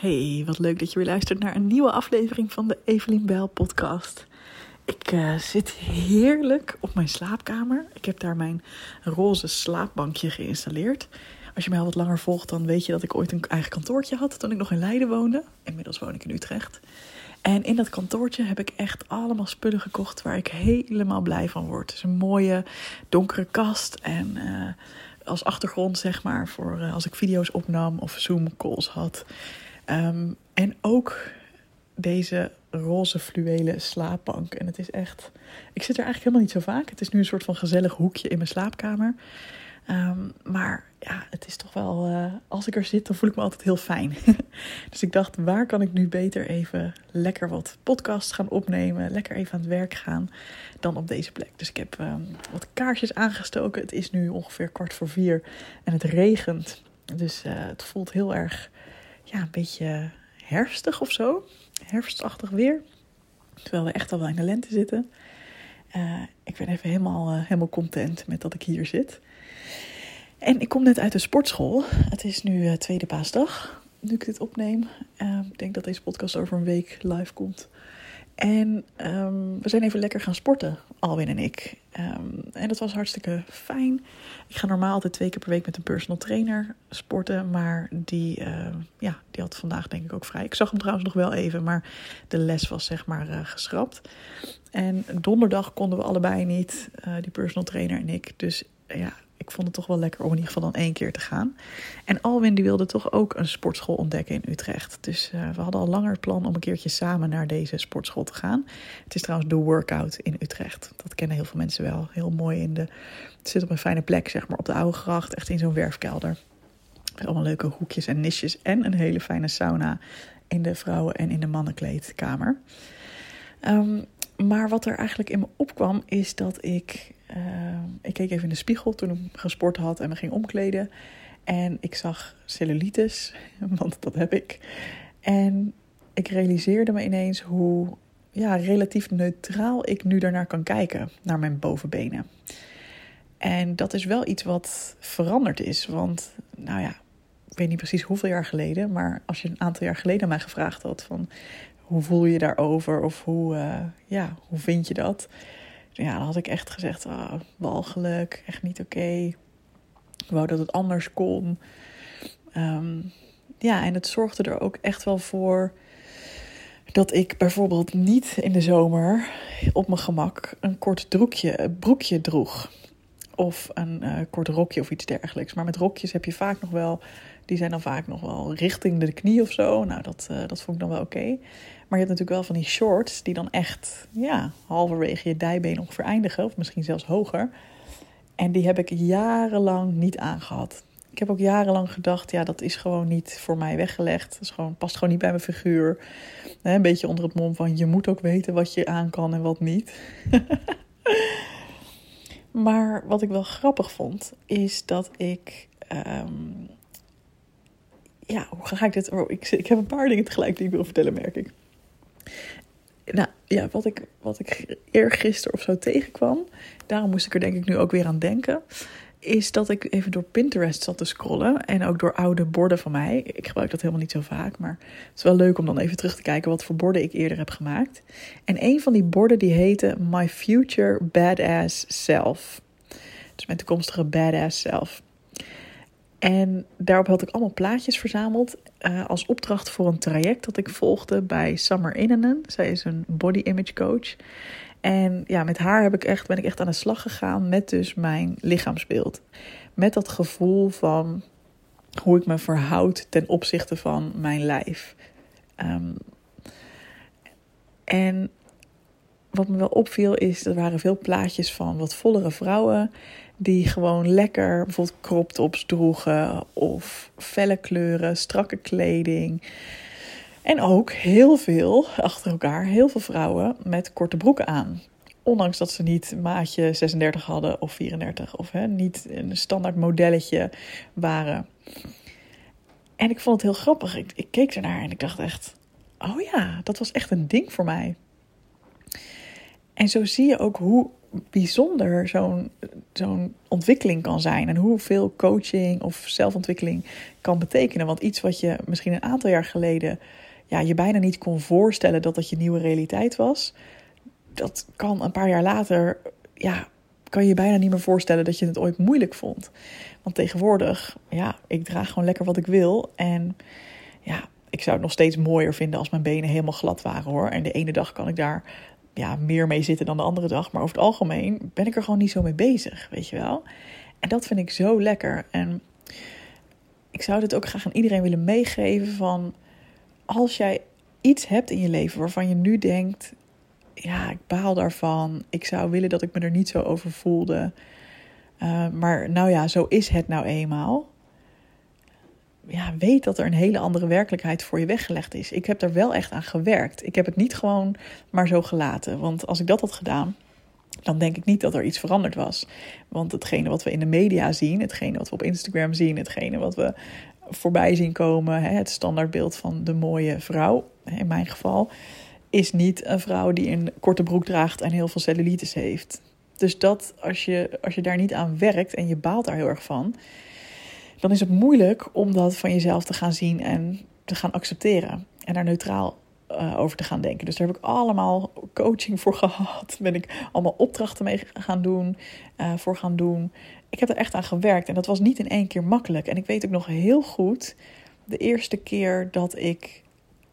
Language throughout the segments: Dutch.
Hey, wat leuk dat je weer luistert naar een nieuwe aflevering van de Evelien Bijl podcast. Ik uh, zit heerlijk op mijn slaapkamer. Ik heb daar mijn roze slaapbankje geïnstalleerd. Als je mij al wat langer volgt, dan weet je dat ik ooit een eigen kantoortje had toen ik nog in Leiden woonde. Inmiddels woon ik in Utrecht. En in dat kantoortje heb ik echt allemaal spullen gekocht waar ik helemaal blij van word. Het is een mooie donkere kast en uh, als achtergrond zeg maar voor uh, als ik video's opnam of Zoom calls had. Um, en ook deze roze fluwelen slaapbank. En het is echt. Ik zit er eigenlijk helemaal niet zo vaak. Het is nu een soort van gezellig hoekje in mijn slaapkamer. Um, maar ja, het is toch wel. Uh, als ik er zit, dan voel ik me altijd heel fijn. dus ik dacht, waar kan ik nu beter even lekker wat podcasts gaan opnemen? Lekker even aan het werk gaan dan op deze plek. Dus ik heb um, wat kaarsjes aangestoken. Het is nu ongeveer kwart voor vier en het regent. Dus uh, het voelt heel erg ja, een beetje herfstig of zo. Herfstachtig weer. Terwijl we echt al wel in de lente zitten. Uh, ik ben even helemaal, uh, helemaal content met dat ik hier zit. En ik kom net uit de sportschool. Het is nu uh, tweede paasdag, nu ik dit opneem. ik denk dat deze podcast over een week live komt. En um, we zijn even lekker gaan sporten, Alwin en ik. Um, en dat was hartstikke fijn. Ik ga normaal altijd twee keer per week met een personal trainer sporten. Maar die, uh, ja, die had vandaag denk ik ook vrij. Ik zag hem trouwens nog wel even, maar de les was zeg maar uh, geschrapt. En donderdag konden we allebei niet, uh, die personal trainer en ik. Dus ja, ik vond het toch wel lekker om in ieder geval dan één keer te gaan. En Alwin die wilde toch ook een sportschool ontdekken in Utrecht. Dus uh, we hadden al langer het plan om een keertje samen naar deze sportschool te gaan. Het is trouwens de Workout in Utrecht. Dat kennen heel veel mensen wel. Heel mooi in de... Het zit op een fijne plek, zeg maar, op de Oude Gracht. Echt in zo'n werfkelder. Allemaal leuke hoekjes en nisjes. En een hele fijne sauna in de vrouwen- en in de mannenkleedkamer. Um, maar wat er eigenlijk in me opkwam is dat ik uh, ik keek even in de spiegel toen ik gesport had en me ging omkleden. En ik zag cellulitis, want dat heb ik. En ik realiseerde me ineens hoe ja, relatief neutraal ik nu daarnaar kan kijken, naar mijn bovenbenen. En dat is wel iets wat veranderd is. Want, nou ja, ik weet niet precies hoeveel jaar geleden, maar als je een aantal jaar geleden mij gevraagd had van hoe voel je daarover of hoe, uh, ja, hoe vind je dat? ja, dan had ik echt gezegd, oh, walgelijk, echt niet oké. Ik wou dat het anders kon. Um, ja, en het zorgde er ook echt wel voor dat ik bijvoorbeeld niet in de zomer op mijn gemak een kort broekje, broekje droeg. Of een uh, kort rokje of iets dergelijks. Maar met rokjes heb je vaak nog wel, die zijn dan vaak nog wel richting de knie of zo. Nou, dat, uh, dat vond ik dan wel oké. Maar je hebt natuurlijk wel van die shorts die dan echt ja, halverwege je dijbeen ongeveer eindigen. Of misschien zelfs hoger. En die heb ik jarenlang niet aangehad. Ik heb ook jarenlang gedacht, ja, dat is gewoon niet voor mij weggelegd. Dat is gewoon, past gewoon niet bij mijn figuur. Een beetje onder het mom van, je moet ook weten wat je aan kan en wat niet. maar wat ik wel grappig vond, is dat ik... Um, ja, hoe ga ik dit... Oh, ik, ik heb een paar dingen tegelijk die ik wil vertellen, merk ik. Nou ja, wat ik, wat ik eergisteren of zo tegenkwam, daarom moest ik er denk ik nu ook weer aan denken, is dat ik even door Pinterest zat te scrollen en ook door oude borden van mij. Ik gebruik dat helemaal niet zo vaak, maar het is wel leuk om dan even terug te kijken wat voor borden ik eerder heb gemaakt. En een van die borden die heette My Future Badass Self. Dus mijn toekomstige badass self. En daarop had ik allemaal plaatjes verzameld uh, als opdracht voor een traject dat ik volgde bij Summer Innenen. Zij is een body image coach. En ja, met haar heb ik echt, ben ik echt aan de slag gegaan met dus mijn lichaamsbeeld. Met dat gevoel van hoe ik me verhoud ten opzichte van mijn lijf. Um, en wat me wel opviel is, er waren veel plaatjes van wat vollere vrouwen die gewoon lekker bijvoorbeeld crop tops droegen of felle kleuren, strakke kleding. En ook heel veel, achter elkaar, heel veel vrouwen met korte broeken aan. Ondanks dat ze niet maatje 36 hadden of 34 of hè, niet een standaard modelletje waren. En ik vond het heel grappig. Ik, ik keek ernaar en ik dacht echt, oh ja, dat was echt een ding voor mij. En zo zie je ook hoe bijzonder zo'n zo'n ontwikkeling kan zijn. En hoeveel coaching of zelfontwikkeling kan betekenen. Want iets wat je misschien een aantal jaar geleden ja, je bijna niet kon voorstellen dat dat je nieuwe realiteit was. Dat kan een paar jaar later, ja, kan je bijna niet meer voorstellen dat je het ooit moeilijk vond. Want tegenwoordig, ja, ik draag gewoon lekker wat ik wil. En ja, ik zou het nog steeds mooier vinden als mijn benen helemaal glad waren hoor. En de ene dag kan ik daar ja, meer mee zitten dan de andere dag. Maar over het algemeen ben ik er gewoon niet zo mee bezig, weet je wel. En dat vind ik zo lekker. En ik zou dit ook graag aan iedereen willen meegeven van... als jij iets hebt in je leven waarvan je nu denkt... ja, ik baal daarvan. Ik zou willen dat ik me er niet zo over voelde. Uh, maar nou ja, zo is het nou eenmaal ja, weet dat er een hele andere werkelijkheid voor je weggelegd is. Ik heb er wel echt aan gewerkt. Ik heb het niet gewoon maar zo gelaten. Want als ik dat had gedaan, dan denk ik niet dat er iets veranderd was. Want hetgene wat we in de media zien, hetgene wat we op Instagram zien, hetgene wat we voorbij zien komen, het standaardbeeld van de mooie vrouw, in mijn geval, is niet een vrouw die een korte broek draagt en heel veel cellulitis heeft. Dus dat, als je, als je daar niet aan werkt en je baalt daar heel erg van, dan is het moeilijk om dat van jezelf te gaan zien en te gaan accepteren. En daar neutraal uh, over te gaan denken. Dus daar heb ik allemaal coaching voor gehad. Ben ik allemaal opdrachten mee gaan doen, uh, voor gaan doen. Ik heb er echt aan gewerkt en dat was niet in één keer makkelijk. En ik weet ook nog heel goed, de eerste keer dat ik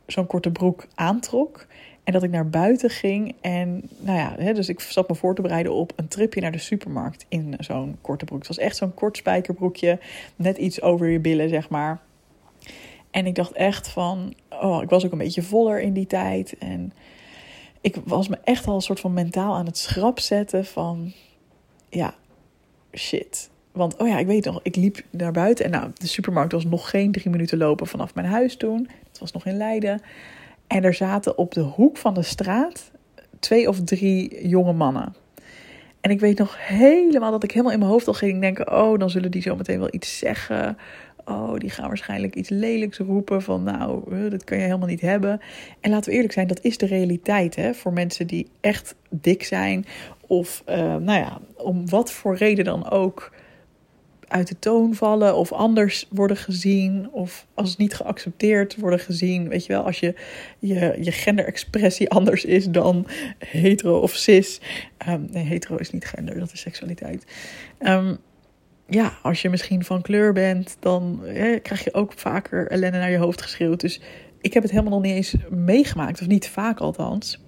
zo'n korte broek aantrok. En dat ik naar buiten ging. En nou ja, dus ik zat me voor te bereiden op een tripje naar de supermarkt in zo'n korte broek. Het was echt zo'n kort spijkerbroekje. Net iets over je billen, zeg maar. En ik dacht echt van, oh, ik was ook een beetje voller in die tijd. En ik was me echt al een soort van mentaal aan het schrap zetten van, ja, shit. Want, oh ja, ik weet nog, ik liep naar buiten. En nou, de supermarkt was nog geen drie minuten lopen vanaf mijn huis toen. Het was nog in Leiden. En er zaten op de hoek van de straat twee of drie jonge mannen. En ik weet nog helemaal dat ik helemaal in mijn hoofd al ging denken: oh, dan zullen die zo meteen wel iets zeggen. Oh, die gaan waarschijnlijk iets lelijks roepen van nou, dat kan je helemaal niet hebben. En laten we eerlijk zijn, dat is de realiteit hè, voor mensen die echt dik zijn. Of uh, nou ja, om wat voor reden dan ook uit de toon vallen of anders worden gezien of als niet geaccepteerd worden gezien. Weet je wel, als je je, je genderexpressie anders is dan hetero of cis. Um, nee, hetero is niet gender, dat is seksualiteit. Um, ja, als je misschien van kleur bent, dan krijg je ook vaker ellende naar je hoofd geschreeuwd. Dus ik heb het helemaal nog niet eens meegemaakt, of niet vaak althans.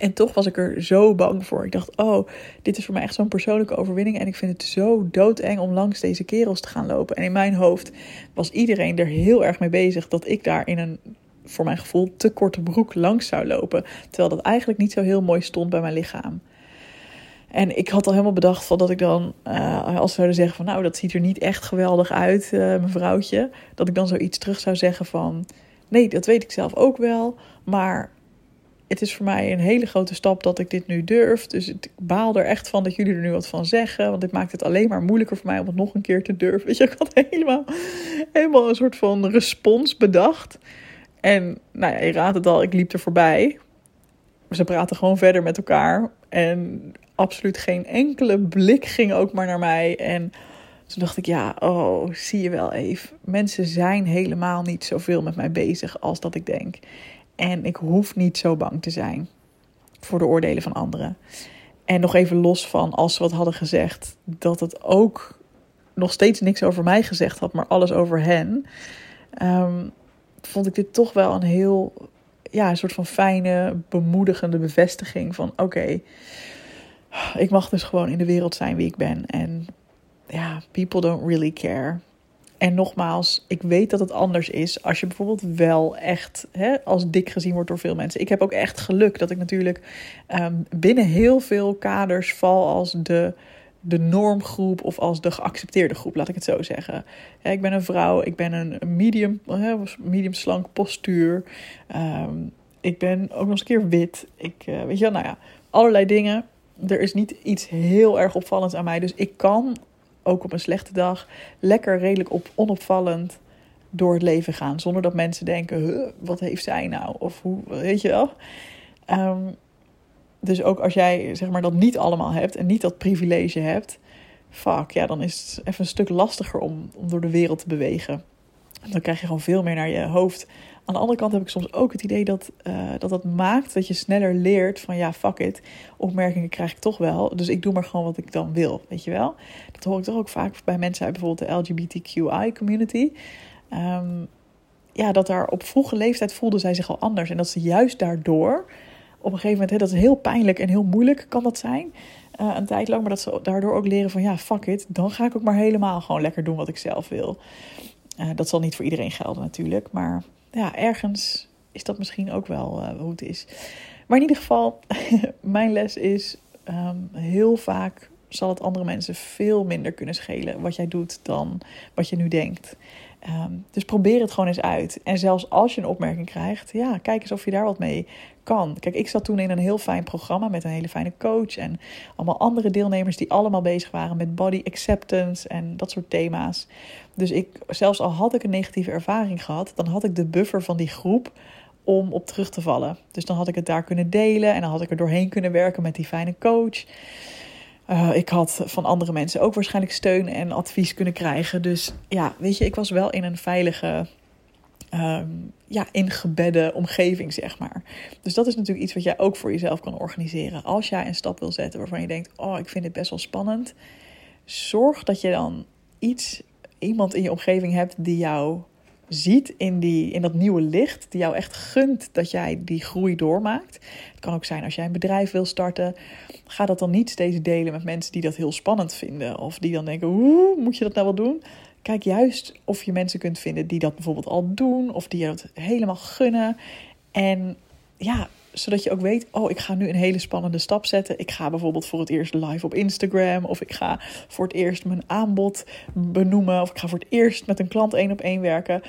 En toch was ik er zo bang voor. Ik dacht, oh, dit is voor mij echt zo'n persoonlijke overwinning. En ik vind het zo doodeng om langs deze kerels te gaan lopen. En in mijn hoofd was iedereen er heel erg mee bezig dat ik daar in een, voor mijn gevoel, te korte broek langs zou lopen. Terwijl dat eigenlijk niet zo heel mooi stond bij mijn lichaam. En ik had al helemaal bedacht van dat ik dan, uh, als ze zouden zeggen van nou, dat ziet er niet echt geweldig uit, uh, mevrouwtje. Dat ik dan zoiets terug zou zeggen van, nee, dat weet ik zelf ook wel. Maar het is voor mij een hele grote stap dat ik dit nu durf. Dus ik baal er echt van dat jullie er nu wat van zeggen. Want dit maakt het alleen maar moeilijker voor mij om het nog een keer te durven. Weet je, ik had helemaal, helemaal een soort van respons bedacht. En nou ja, je raadt het al, ik liep er voorbij. Ze praten gewoon verder met elkaar. En absoluut geen enkele blik ging ook maar naar mij. En toen dacht ik, ja, oh, zie je wel even. Mensen zijn helemaal niet zoveel met mij bezig als dat ik denk. En ik hoef niet zo bang te zijn voor de oordelen van anderen. En nog even los van als ze wat hadden gezegd, dat het ook nog steeds niks over mij gezegd had, maar alles over hen. Ehm, vond ik dit toch wel een heel, ja, een soort van fijne, bemoedigende bevestiging van: oké, ik mag dus gewoon in de wereld zijn wie ik ben. En ja, people don't really care. En nogmaals, ik weet dat het anders is als je bijvoorbeeld wel echt hè, als dik gezien wordt door veel mensen. Ik heb ook echt geluk dat ik natuurlijk ehm, binnen heel veel kaders val als de, de normgroep of als de geaccepteerde groep, laat ik het zo zeggen. ik ben een vrouw, ik ben een medium, medium slank postuur. Ehm, ik ben ook nog eens een keer wit. Ik, uh, weet je wel, nou ja, allerlei dingen. Er is niet iets heel erg opvallends aan mij. Dus ik kan ook op een slechte dag, lekker redelijk op, onopvallend door het leven gaan. Zonder dat mensen denken, wat heeft zij nou? Of hoe, weet je wel? Ehm, dus ook als jij zeg maar dat niet allemaal hebt en niet dat privilege hebt, fuck, ja, dan is het even een stuk lastiger om, om door de wereld te bewegen. Dan krijg je gewoon veel meer naar je hoofd. Aan de andere kant heb ik soms ook het idee dat, uh, dat dat maakt dat je sneller leert van ja, fuck it. Opmerkingen krijg ik toch wel. Dus ik doe maar gewoon wat ik dan wil. Weet je wel? Dat hoor ik toch ook vaak bij mensen uit bijvoorbeeld de LGBTQI community. Um, ja, dat daar op vroege leeftijd voelde zij zich al anders. En dat ze juist daardoor op een gegeven moment, hè, dat is heel pijnlijk en heel moeilijk kan dat zijn. Uh, een tijd lang, maar dat ze daardoor ook leren van ja, fuck it. Dan ga ik ook maar helemaal gewoon lekker doen wat ik zelf wil. Uh, dat zal niet voor iedereen gelden natuurlijk. Maar ja, ergens is dat misschien ook wel uh, hoe het is. Maar in ieder geval, mijn les is um, heel vaak zal het andere mensen veel minder kunnen schelen wat jij doet dan wat je nu denkt. Um, dus probeer het gewoon eens uit. En zelfs als je een opmerking krijgt, ja, kijk eens of je daar wat mee kan. Kijk, ik zat toen in een heel fijn programma met een hele fijne coach en allemaal andere deelnemers die allemaal bezig waren met body acceptance en dat soort thema's. Dus ik, zelfs al had ik een negatieve ervaring gehad, dan had ik de buffer van die groep om op terug te vallen. Dus dan had ik het daar kunnen delen en dan had ik er doorheen kunnen werken met die fijne coach. Uh, ik had van andere mensen ook waarschijnlijk steun en advies kunnen krijgen. Dus ja, weet je, ik was wel in een veilige, um, ja, ingebedde omgeving, zeg maar. Dus dat is natuurlijk iets wat jij ook voor jezelf kan organiseren. Als jij een stap wil zetten waarvan je denkt: Oh, ik vind dit best wel spannend. Zorg dat je dan iets, iemand in je omgeving hebt die jou ziet in, die, in dat nieuwe licht, die jou echt gunt dat jij die groei doormaakt. Het kan ook zijn als jij een bedrijf wil starten, ga dat dan niet steeds delen met mensen die dat heel spannend vinden. Of die dan denken, hoe moet je dat nou wel doen? Kijk juist of je mensen kunt vinden die dat bijvoorbeeld al doen, of die dat helemaal gunnen. En ja, zodat je ook weet, oh, ik ga nu een hele spannende stap zetten. Ik ga bijvoorbeeld voor het eerst live op Instagram. Of ik ga voor het eerst mijn aanbod benoemen. Of ik ga voor het eerst met een klant één op één werken.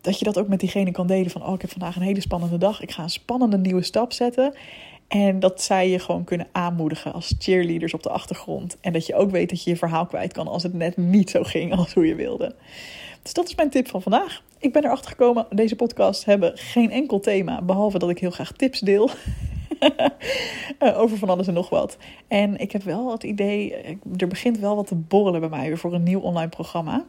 Dat je dat ook met diegene kan delen van, oh, ik heb vandaag een hele spannende dag. Ik ga een spannende nieuwe stap zetten. En dat zij je gewoon kunnen aanmoedigen als cheerleaders op de achtergrond. En dat je ook weet dat je je verhaal kwijt kan als het net niet zo ging als hoe je wilde. Dus dat is mijn tip van vandaag. Ik ben erachter gekomen, deze podcasts hebben geen enkel thema, behalve dat ik heel graag tips deel. Eh, over van alles en nog wat. En ik heb wel het idee, er begint wel wat te borrelen bij mij weer voor een nieuw online programma.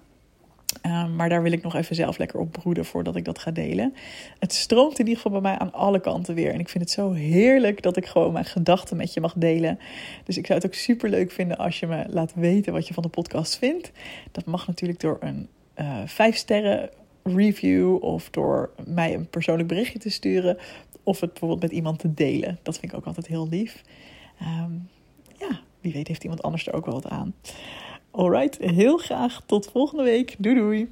Uh, maar daar wil ik nog even zelf lekker op broeden voordat ik dat ga delen. Het stroomt in ieder geval bij mij aan alle kanten weer. En ik vind het zo heerlijk dat ik gewoon mijn gedachten met je mag delen. Dus ik zou het ook super leuk vinden als je me laat weten wat je van de podcast vindt. Dat mag natuurlijk door een uh, vijf sterren review of door mij een persoonlijk berichtje te sturen of het bijvoorbeeld met iemand te delen. Dat vind ik ook altijd heel lief. Um, ja, wie weet heeft iemand anders er ook wel wat aan. Alright, heel graag tot volgende week. Doei doei.